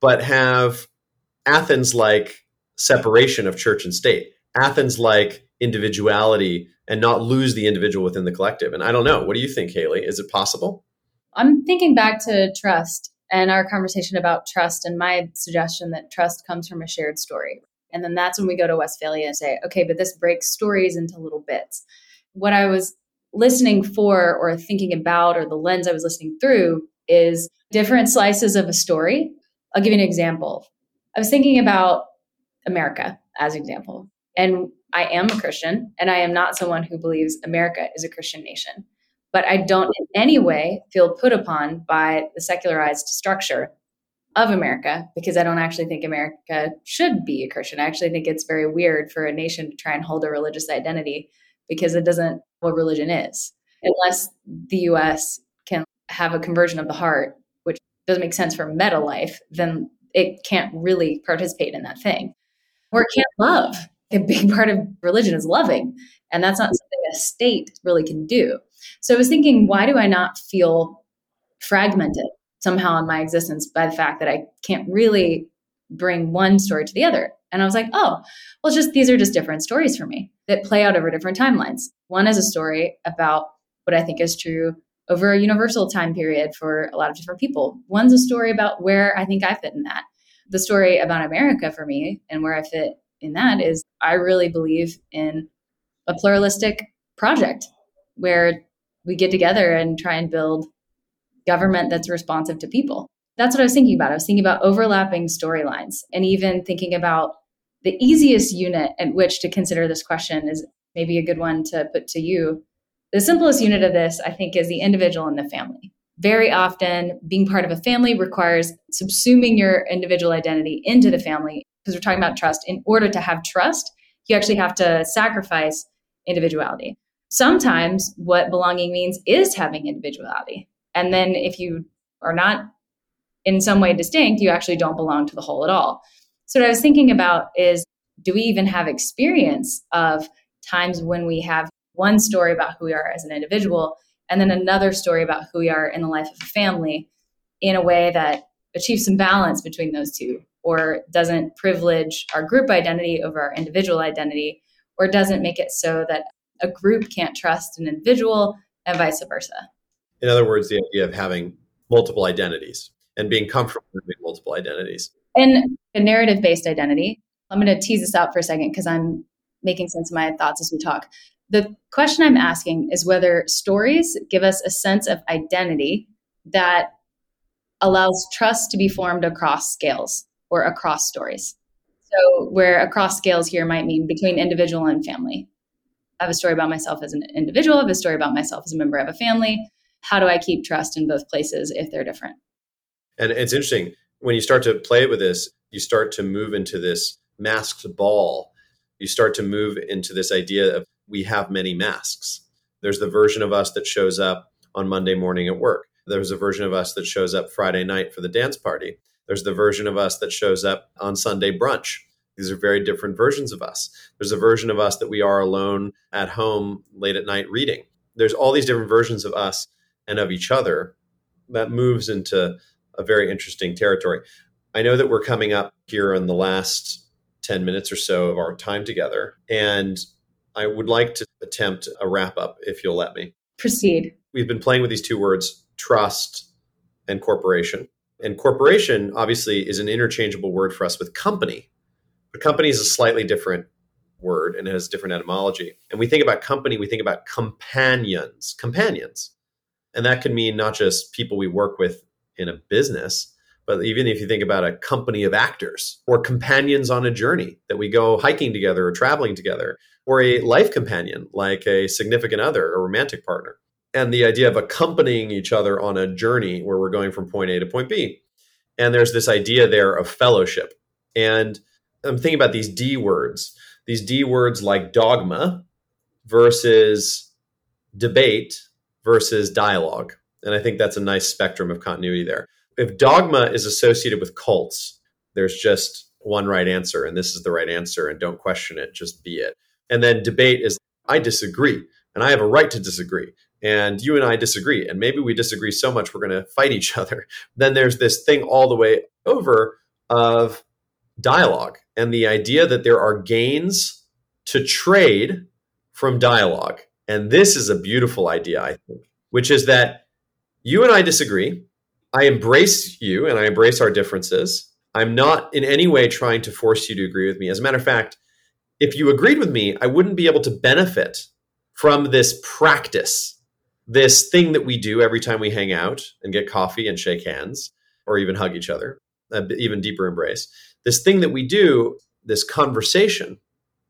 but have Athens like separation of church and state? Athens like individuality and not lose the individual within the collective? And I don't know. What do you think, Haley? Is it possible? I'm thinking back to trust and our conversation about trust and my suggestion that trust comes from a shared story. And then that's when we go to Westphalia and say, okay, but this breaks stories into little bits. What I was listening for or thinking about, or the lens I was listening through, is different slices of a story. I'll give you an example. I was thinking about America as an example. And I am a Christian, and I am not someone who believes America is a Christian nation. But I don't in any way feel put upon by the secularized structure of America because I don't actually think America should be a Christian. I actually think it's very weird for a nation to try and hold a religious identity because it doesn't what religion is. Unless the US can have a conversion of the heart, which doesn't make sense for meta life, then it can't really participate in that thing. Or it can't love. A big <laughs> part of religion is loving. And that's not something a state really can do. So I was thinking, why do I not feel fragmented somehow in my existence by the fact that I can't really bring one story to the other? And I was like, oh, well, just these are just different stories for me that play out over different timelines. One is a story about what I think is true over a universal time period for a lot of different people. One's a story about where I think I fit in that. The story about America for me and where I fit in that is I really believe in a pluralistic project where we get together and try and build government that's responsive to people. That's what I was thinking about. I was thinking about overlapping storylines and even thinking about the easiest unit at which to consider this question is maybe a good one to put to you. The simplest unit of this, I think, is the individual and the family. Very often, being part of a family requires subsuming your individual identity into the family because we're talking about trust. In order to have trust, you actually have to sacrifice individuality. Sometimes what belonging means is having individuality. And then if you are not in some way distinct, you actually don't belong to the whole at all. So, what I was thinking about is do we even have experience of times when we have one story about who we are as an individual and then another story about who we are in the life of a family in a way that achieves some balance between those two or doesn't privilege our group identity over our individual identity or doesn't make it so that a group can't trust an individual and vice versa. In other words, the idea of having multiple identities and being comfortable with multiple identities. And a narrative based identity. I'm going to tease this out for a second because I'm making sense of my thoughts as we talk. The question I'm asking is whether stories give us a sense of identity that allows trust to be formed across scales or across stories. So, where across scales here might mean between individual and family. I have a story about myself as an individual, I have a story about myself as a member of a family. How do I keep trust in both places if they're different? And it's interesting when you start to play with this, you start to move into this masked ball. You start to move into this idea of we have many masks. There's the version of us that shows up on Monday morning at work. There's a version of us that shows up Friday night for the dance party. There's the version of us that shows up on Sunday brunch. These are very different versions of us. There's a version of us that we are alone at home late at night reading. There's all these different versions of us and of each other that moves into a very interesting territory. I know that we're coming up here in the last 10 minutes or so of our time together. And I would like to attempt a wrap up if you'll let me. Proceed. We've been playing with these two words trust and corporation. And corporation obviously is an interchangeable word for us with company. But company is a slightly different word and it has different etymology. And we think about company, we think about companions, companions. And that can mean not just people we work with in a business, but even if you think about a company of actors or companions on a journey that we go hiking together or traveling together, or a life companion like a significant other or romantic partner. And the idea of accompanying each other on a journey where we're going from point A to point B. And there's this idea there of fellowship. And I'm thinking about these D words, these D words like dogma versus debate versus dialogue. And I think that's a nice spectrum of continuity there. If dogma is associated with cults, there's just one right answer, and this is the right answer, and don't question it, just be it. And then debate is I disagree, and I have a right to disagree. And you and I disagree, and maybe we disagree so much we're going to fight each <laughs> other. Then there's this thing all the way over of dialogue and the idea that there are gains to trade from dialogue. And this is a beautiful idea, I think, which is that you and I disagree. I embrace you and I embrace our differences. I'm not in any way trying to force you to agree with me. As a matter of fact, if you agreed with me, I wouldn't be able to benefit from this practice, this thing that we do every time we hang out and get coffee and shake hands or even hug each other, even deeper embrace. This thing that we do, this conversation,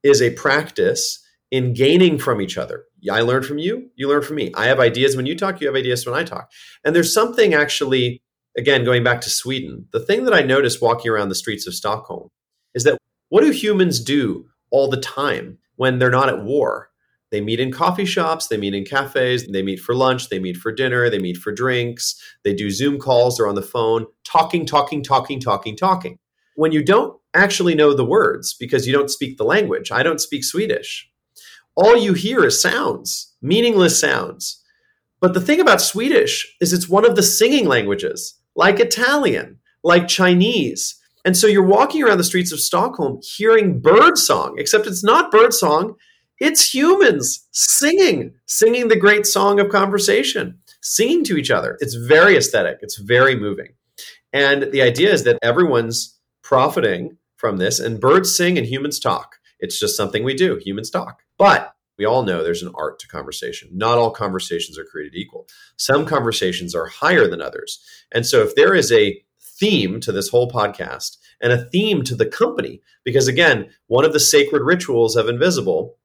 is a practice in gaining from each other. I learn from you, you learn from me. I have ideas when you talk, you have ideas when I talk. And there's something actually, again, going back to Sweden, the thing that I noticed walking around the streets of Stockholm is that what do humans do all the time when they're not at war? They meet in coffee shops, they meet in cafes, they meet for lunch, they meet for dinner, they meet for drinks, they do Zoom calls, they're on the phone, talking, talking, talking, talking, talking. When you don't actually know the words because you don't speak the language, I don't speak Swedish all you hear is sounds, meaningless sounds. But the thing about Swedish is it's one of the singing languages, like Italian, like Chinese. And so you're walking around the streets of Stockholm hearing bird song, except it's not bird song, it's humans singing, singing the great song of conversation, singing to each other. It's very aesthetic, it's very moving. And the idea is that everyone's profiting from this, and birds sing and humans talk. It's just something we do. Humans talk. But we all know there's an art to conversation. Not all conversations are created equal. Some conversations are higher than others. And so if there is a theme to this whole podcast and a theme to the company, because again, one of the sacred rituals of Invisible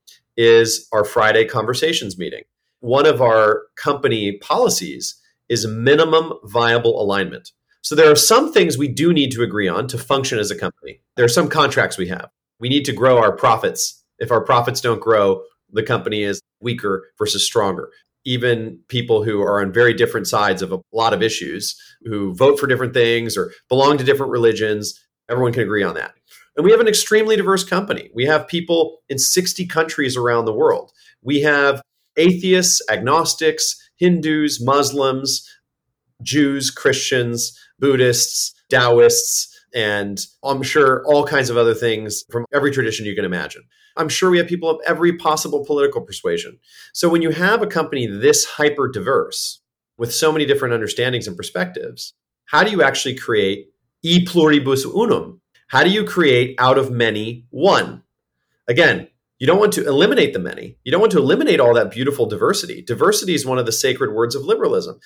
is our Friday conversations meeting. One of our company policies is minimum viable alignment. So there are some things we do need to agree on to function as a company. There are some contracts we have. We need to grow our profits if our profits don't grow, the company is weaker versus stronger. Even people who are on very different sides of a lot of issues, who vote for different things or belong to different religions, everyone can agree on that. And we have an extremely diverse company. We have people in 60 countries around the world. We have atheists, agnostics, Hindus, Muslims, Jews, Christians, Buddhists, Taoists, and I'm sure all kinds of other things from every tradition you can imagine. I'm sure we have people of every possible political persuasion. So when you have a company this hyper diverse with so many different understandings and perspectives, how do you actually create e pluribus unum? How do you create out of many one? Again, you don't want to eliminate the many. You don't want to eliminate all that beautiful diversity. Diversity is one of the sacred words of liberalism.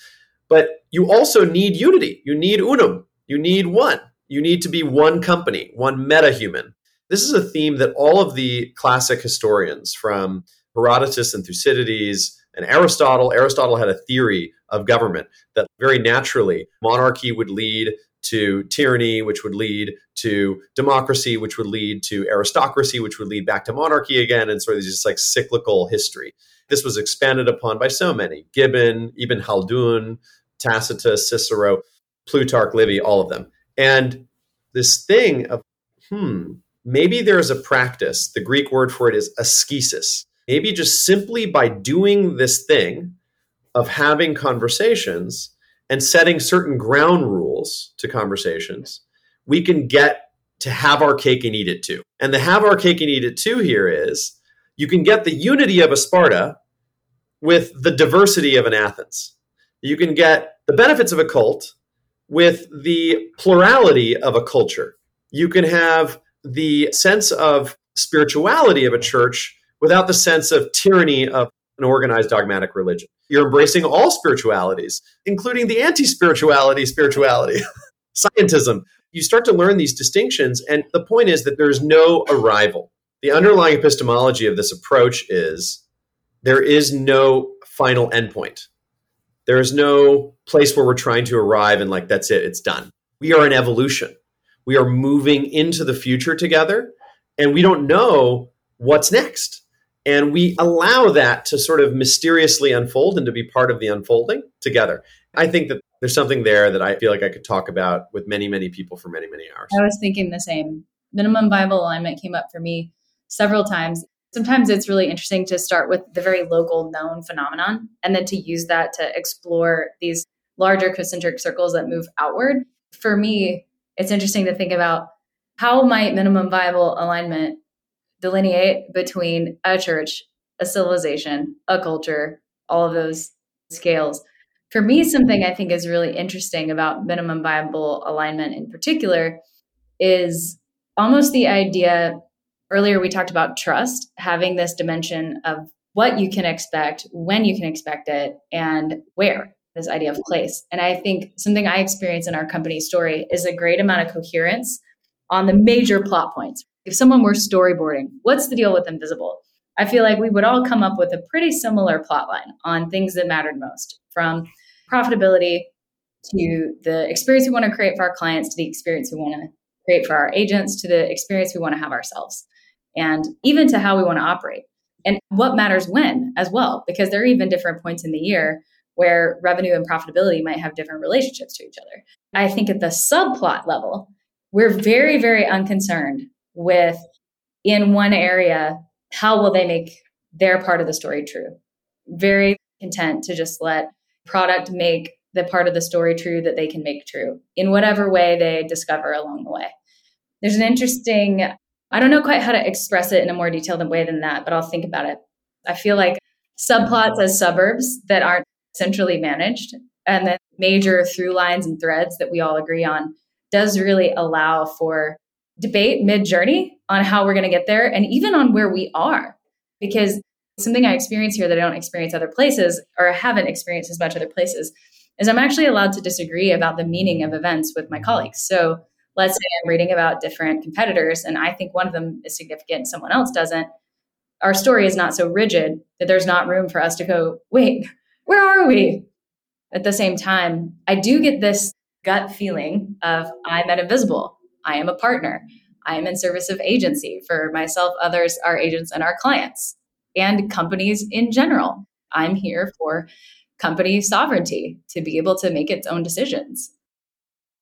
But you also need unity. You need unum. You need one. You need to be one company, one meta human. This is a theme that all of the classic historians, from Herodotus and Thucydides and Aristotle, Aristotle had a theory of government that very naturally monarchy would lead to tyranny, which would lead to democracy, which would lead to aristocracy, which would lead back to monarchy again, and sort of this like cyclical history. This was expanded upon by so many Gibbon, Ibn Khaldun, Tacitus, Cicero, Plutarch, Livy, all of them. And this thing of, hmm, maybe there's a practice, the Greek word for it is askesis. Maybe just simply by doing this thing of having conversations and setting certain ground rules to conversations, we can get to have our cake and eat it too. And the have our cake and eat it too here is you can get the unity of a Sparta with the diversity of an Athens. You can get the benefits of a cult with the plurality of a culture. You can have the sense of spirituality of a church without the sense of tyranny of an organized dogmatic religion. You're embracing all spiritualities, including the anti spirituality, spirituality, <laughs> scientism. You start to learn these distinctions, and the point is that there's no arrival. The underlying epistemology of this approach is there is no final endpoint. There is no place where we're trying to arrive and, like, that's it, it's done. We are in evolution. We are moving into the future together, and we don't know what's next. And we allow that to sort of mysteriously unfold and to be part of the unfolding together. I think that there's something there that I feel like I could talk about with many, many people for many, many hours. I was thinking the same. Minimum viable alignment came up for me several times. Sometimes it's really interesting to start with the very local known phenomenon and then to use that to explore these larger concentric circles that move outward. For me, it's interesting to think about how might minimum viable alignment delineate between a church, a civilization, a culture, all of those scales. For me, something I think is really interesting about minimum viable alignment in particular is almost the idea. Earlier, we talked about trust, having this dimension of what you can expect, when you can expect it, and where this idea of place. And I think something I experience in our company story is a great amount of coherence on the major plot points, if someone were storyboarding, what's the deal with Invisible? I feel like we would all come up with a pretty similar plot line on things that mattered most from profitability to the experience we want to create for our clients to the experience we want to create for our agents to the experience we want to have ourselves and even to how we want to operate and what matters when as well because there are even different points in the year where revenue and profitability might have different relationships to each other i think at the subplot level we're very very unconcerned with in one area, how will they make their part of the story true? Very content to just let product make the part of the story true that they can make true in whatever way they discover along the way. There's an interesting, I don't know quite how to express it in a more detailed way than that, but I'll think about it. I feel like subplots as suburbs that aren't centrally managed and the major through lines and threads that we all agree on does really allow for debate mid journey on how we're going to get there and even on where we are. Because something I experience here that I don't experience other places or I haven't experienced as much other places is I'm actually allowed to disagree about the meaning of events with my colleagues. So let's say I'm reading about different competitors and I think one of them is significant and someone else doesn't. Our story is not so rigid that there's not room for us to go, wait, where are we? At the same time, I do get this gut feeling of I'm at invisible I am a partner. I am in service of agency for myself, others, our agents, and our clients, and companies in general. I'm here for company sovereignty to be able to make its own decisions.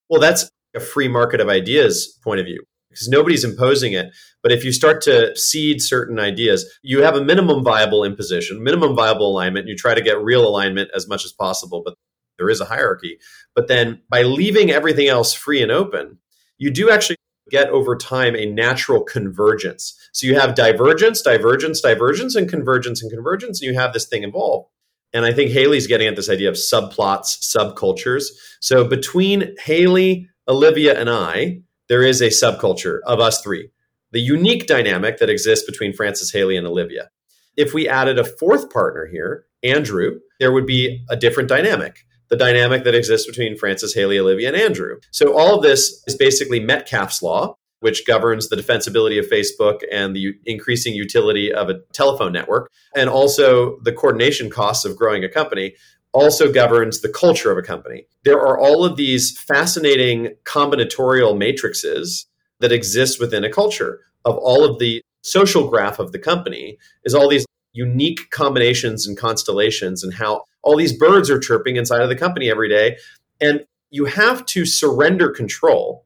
Well, that's a free market of ideas point of view because nobody's imposing it. But if you start to seed certain ideas, you have a minimum viable imposition, minimum viable alignment. You try to get real alignment as much as possible, but there is a hierarchy. But then by leaving everything else free and open, you do actually get over time a natural convergence. So you have divergence, divergence, divergence, and convergence and convergence, and you have this thing involved. And I think Haley's getting at this idea of subplots, subcultures. So between Haley, Olivia, and I, there is a subculture of us three. The unique dynamic that exists between Francis Haley, and Olivia. If we added a fourth partner here, Andrew, there would be a different dynamic the dynamic that exists between Francis Haley, Olivia, and Andrew. So all of this is basically Metcalfe's law, which governs the defensibility of Facebook and the increasing utility of a telephone network, and also the coordination costs of growing a company. Also governs the culture of a company. There are all of these fascinating combinatorial matrices that exist within a culture of all of the social graph of the company is all these unique combinations and constellations and how all these birds are chirping inside of the company every day. And you have to surrender control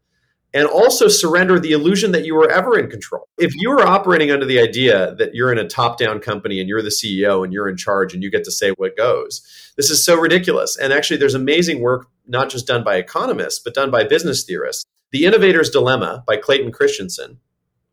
and also surrender the illusion that you were ever in control. If you are operating under the idea that you're in a top down company and you're the CEO and you're in charge and you get to say what goes, this is so ridiculous. And actually, there's amazing work, not just done by economists, but done by business theorists The Innovator's Dilemma by Clayton Christensen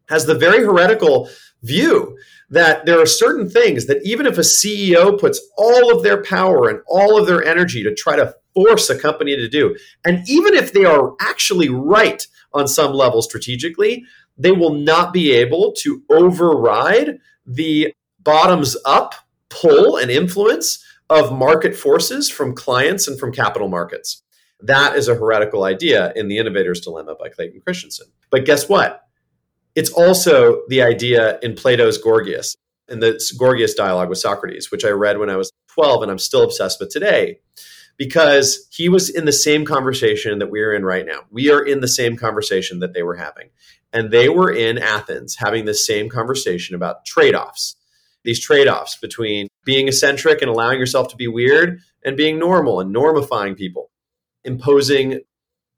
has the very heretical view that there are certain things that even if a CEO puts all of their power and all of their energy to try to force a company to do, and even if they are actually right on some level strategically, they will not be able to override the bottoms up pull and influence of market forces from clients and from capital markets. That is a heretical idea in The Innovator's Dilemma by Clayton Christensen. But guess what? It's also the idea in Plato's Gorgias, in the Gorgias dialogue with Socrates, which I read when I was 12 and I'm still obsessed with today, because he was in the same conversation that we're in right now. We are in the same conversation that they were having. And they were in Athens having the same conversation about trade offs, these trade offs between being eccentric and allowing yourself to be weird and being normal and normifying people, imposing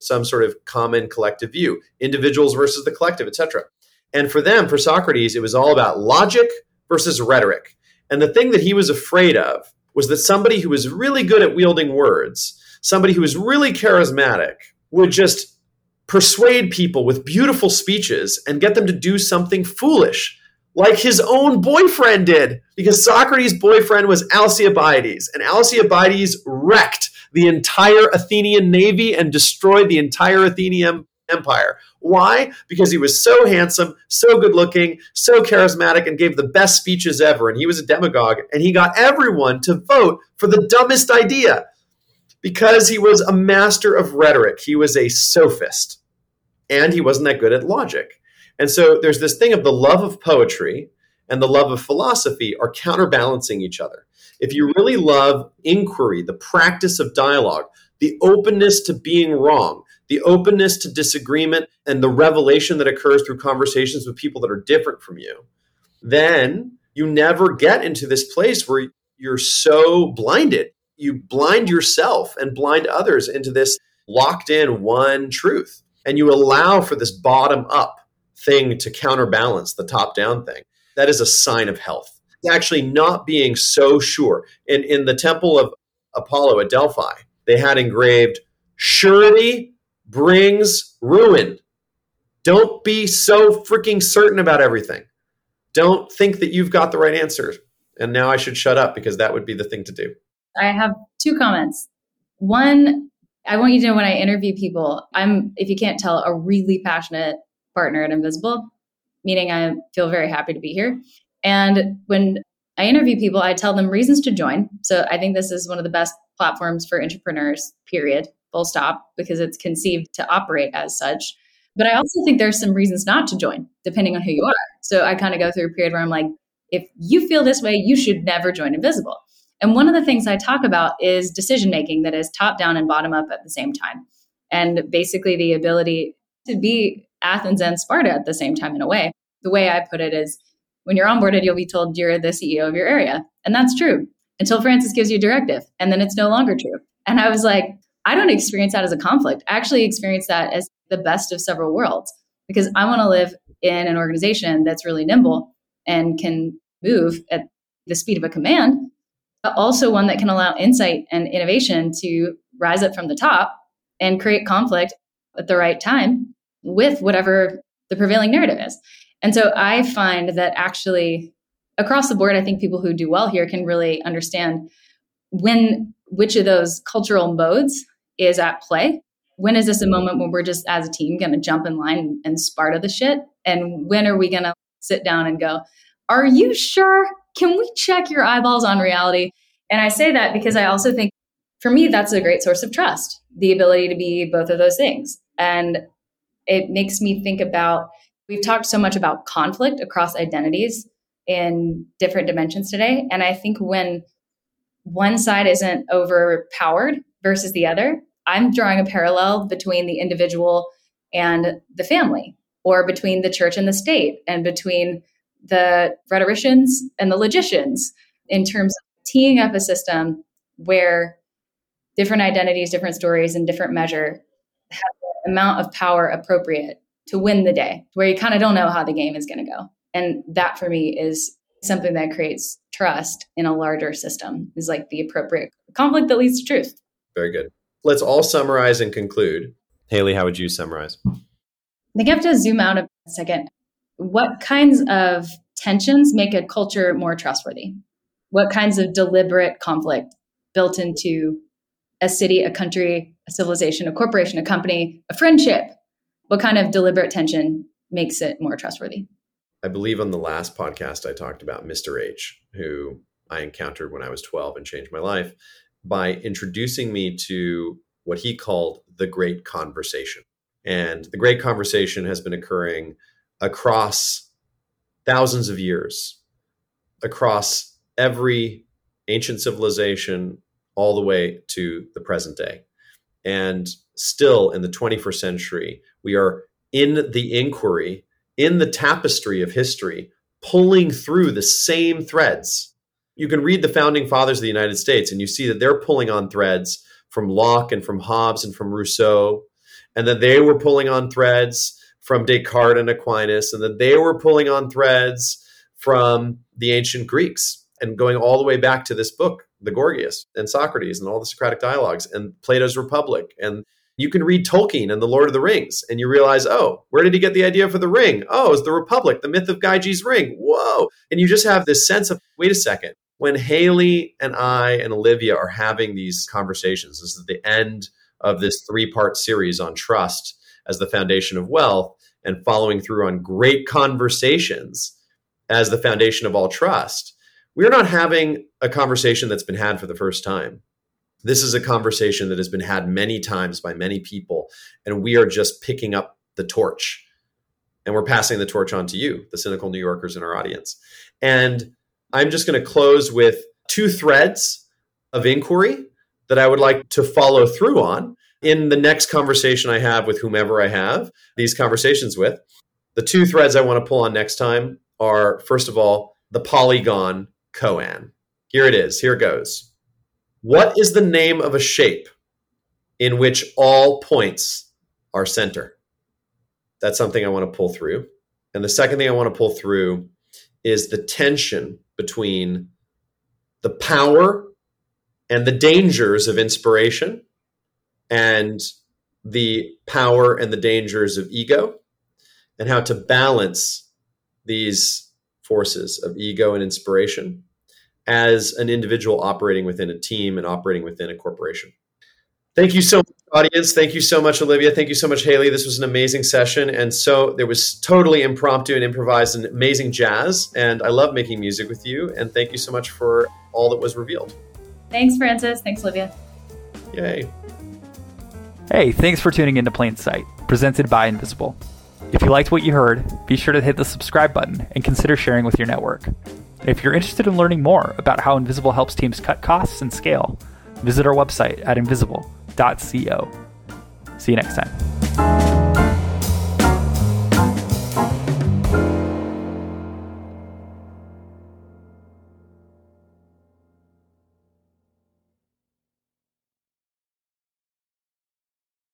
some sort of common collective view, individuals versus the collective, etc. And for them, for Socrates, it was all about logic versus rhetoric. And the thing that he was afraid of was that somebody who was really good at wielding words, somebody who was really charismatic, would just persuade people with beautiful speeches and get them to do something foolish, like his own boyfriend did, because Socrates' boyfriend was Alcibiades, and Alcibiades wrecked the entire Athenian navy and destroyed the entire Athenian empire. Why? Because he was so handsome, so good looking, so charismatic, and gave the best speeches ever. And he was a demagogue, and he got everyone to vote for the dumbest idea because he was a master of rhetoric. He was a sophist, and he wasn't that good at logic. And so there's this thing of the love of poetry and the love of philosophy are counterbalancing each other. If you really love inquiry, the practice of dialogue, the openness to being wrong, the openness to disagreement and the revelation that occurs through conversations with people that are different from you, then you never get into this place where you're so blinded. You blind yourself and blind others into this locked in one truth. And you allow for this bottom up thing to counterbalance the top down thing. That is a sign of health. Actually, not being so sure. In, in the temple of Apollo at Delphi, they had engraved surety brings ruin. Don't be so freaking certain about everything. Don't think that you've got the right answer. And now I should shut up because that would be the thing to do. I have two comments. One, I want you to know when I interview people, I'm, if you can't tell, a really passionate partner at Invisible, meaning I feel very happy to be here. And when I interview people, I tell them reasons to join. So I think this is one of the best platforms for entrepreneurs, period full stop, because it's conceived to operate as such. But I also think there's some reasons not to join, depending on who you are. So I kind of go through a period where I'm like, if you feel this way, you should never join Invisible. And one of the things I talk about is decision making that is top down and bottom up at the same time. And basically the ability to be Athens and Sparta at the same time in a way. The way I put it is when you're onboarded, you'll be told you're the CEO of your area. And that's true until Francis gives you a directive. And then it's no longer true. And I was like, I don't experience that as a conflict. I actually experience that as the best of several worlds because I want to live in an organization that's really nimble and can move at the speed of a command, but also one that can allow insight and innovation to rise up from the top and create conflict at the right time with whatever the prevailing narrative is. And so I find that actually across the board, I think people who do well here can really understand when which of those cultural modes is at play. When is this a moment when we're just as a team going to jump in line and Sparta the shit? And when are we going to sit down and go, Are you sure? Can we check your eyeballs on reality? And I say that because I also think for me, that's a great source of trust, the ability to be both of those things. And it makes me think about we've talked so much about conflict across identities in different dimensions today. And I think when one side isn't overpowered versus the other, I'm drawing a parallel between the individual and the family, or between the church and the state, and between the rhetoricians and the logicians in terms of teeing up a system where different identities, different stories, and different measure have the amount of power appropriate to win the day, where you kind of don't know how the game is going to go. And that for me is something that creates trust in a larger system, is like the appropriate conflict that leads to truth. Very good. Let's all summarize and conclude. Haley, how would you summarize? I think I have to zoom out a second. What kinds of tensions make a culture more trustworthy? What kinds of deliberate conflict built into a city, a country, a civilization, a corporation, a company, a friendship? What kind of deliberate tension makes it more trustworthy? I believe on the last podcast I talked about Mr. H, who I encountered when I was 12 and changed my life by introducing me to what he called the great conversation. And the great conversation has been occurring across thousands of years, across every ancient civilization, all the way to the present day. And still in the 21st century, we are in the inquiry, in the tapestry of history, pulling through the same threads. You can read the founding fathers of the United States and you see that they're pulling on threads from Locke and from Hobbes and from Rousseau, and that they were pulling on threads from Descartes and Aquinas, and that they were pulling on threads from the ancient Greeks and going all the way back to this book, the Gorgias and Socrates and all the Socratic dialogues and Plato's Republic. And you can read Tolkien and The Lord of the Rings and you realize, oh, where did he get the idea for the ring? Oh, it's the Republic, the myth of Gyges' ring. Whoa. And you just have this sense of, wait a second, when Haley and I and Olivia are having these conversations, this is the end of this three part series on trust as the foundation of wealth and following through on great conversations as the foundation of all trust. We're not having a conversation that's been had for the first time. This is a conversation that has been had many times by many people, and we are just picking up the torch and we're passing the torch on to you, the cynical New Yorkers in our audience. And I'm just going to close with two threads of inquiry that I would like to follow through on in the next conversation I have with whomever I have these conversations with. The two threads I want to pull on next time are first of all, the polygon koan. Here it is. Here it goes. What is the name of a shape in which all points are center? That's something I want to pull through. And the second thing I want to pull through is the tension between the power and the dangers of inspiration and the power and the dangers of ego and how to balance these forces of ego and inspiration as an individual operating within a team and operating within a corporation. Thank you so much, audience. Thank you so much, Olivia. Thank you so much, Haley. This was an amazing session. And so there was totally impromptu and improvised and amazing jazz. And I love making music with you. And thank you so much for all that was revealed. Thanks, Francis. Thanks, Olivia. Yay. Hey, thanks for tuning into Plain Sight, presented by Invisible. If you liked what you heard, be sure to hit the subscribe button and consider sharing with your network. If you're interested in learning more about how Invisible helps teams cut costs and scale, visit our website at See you next time.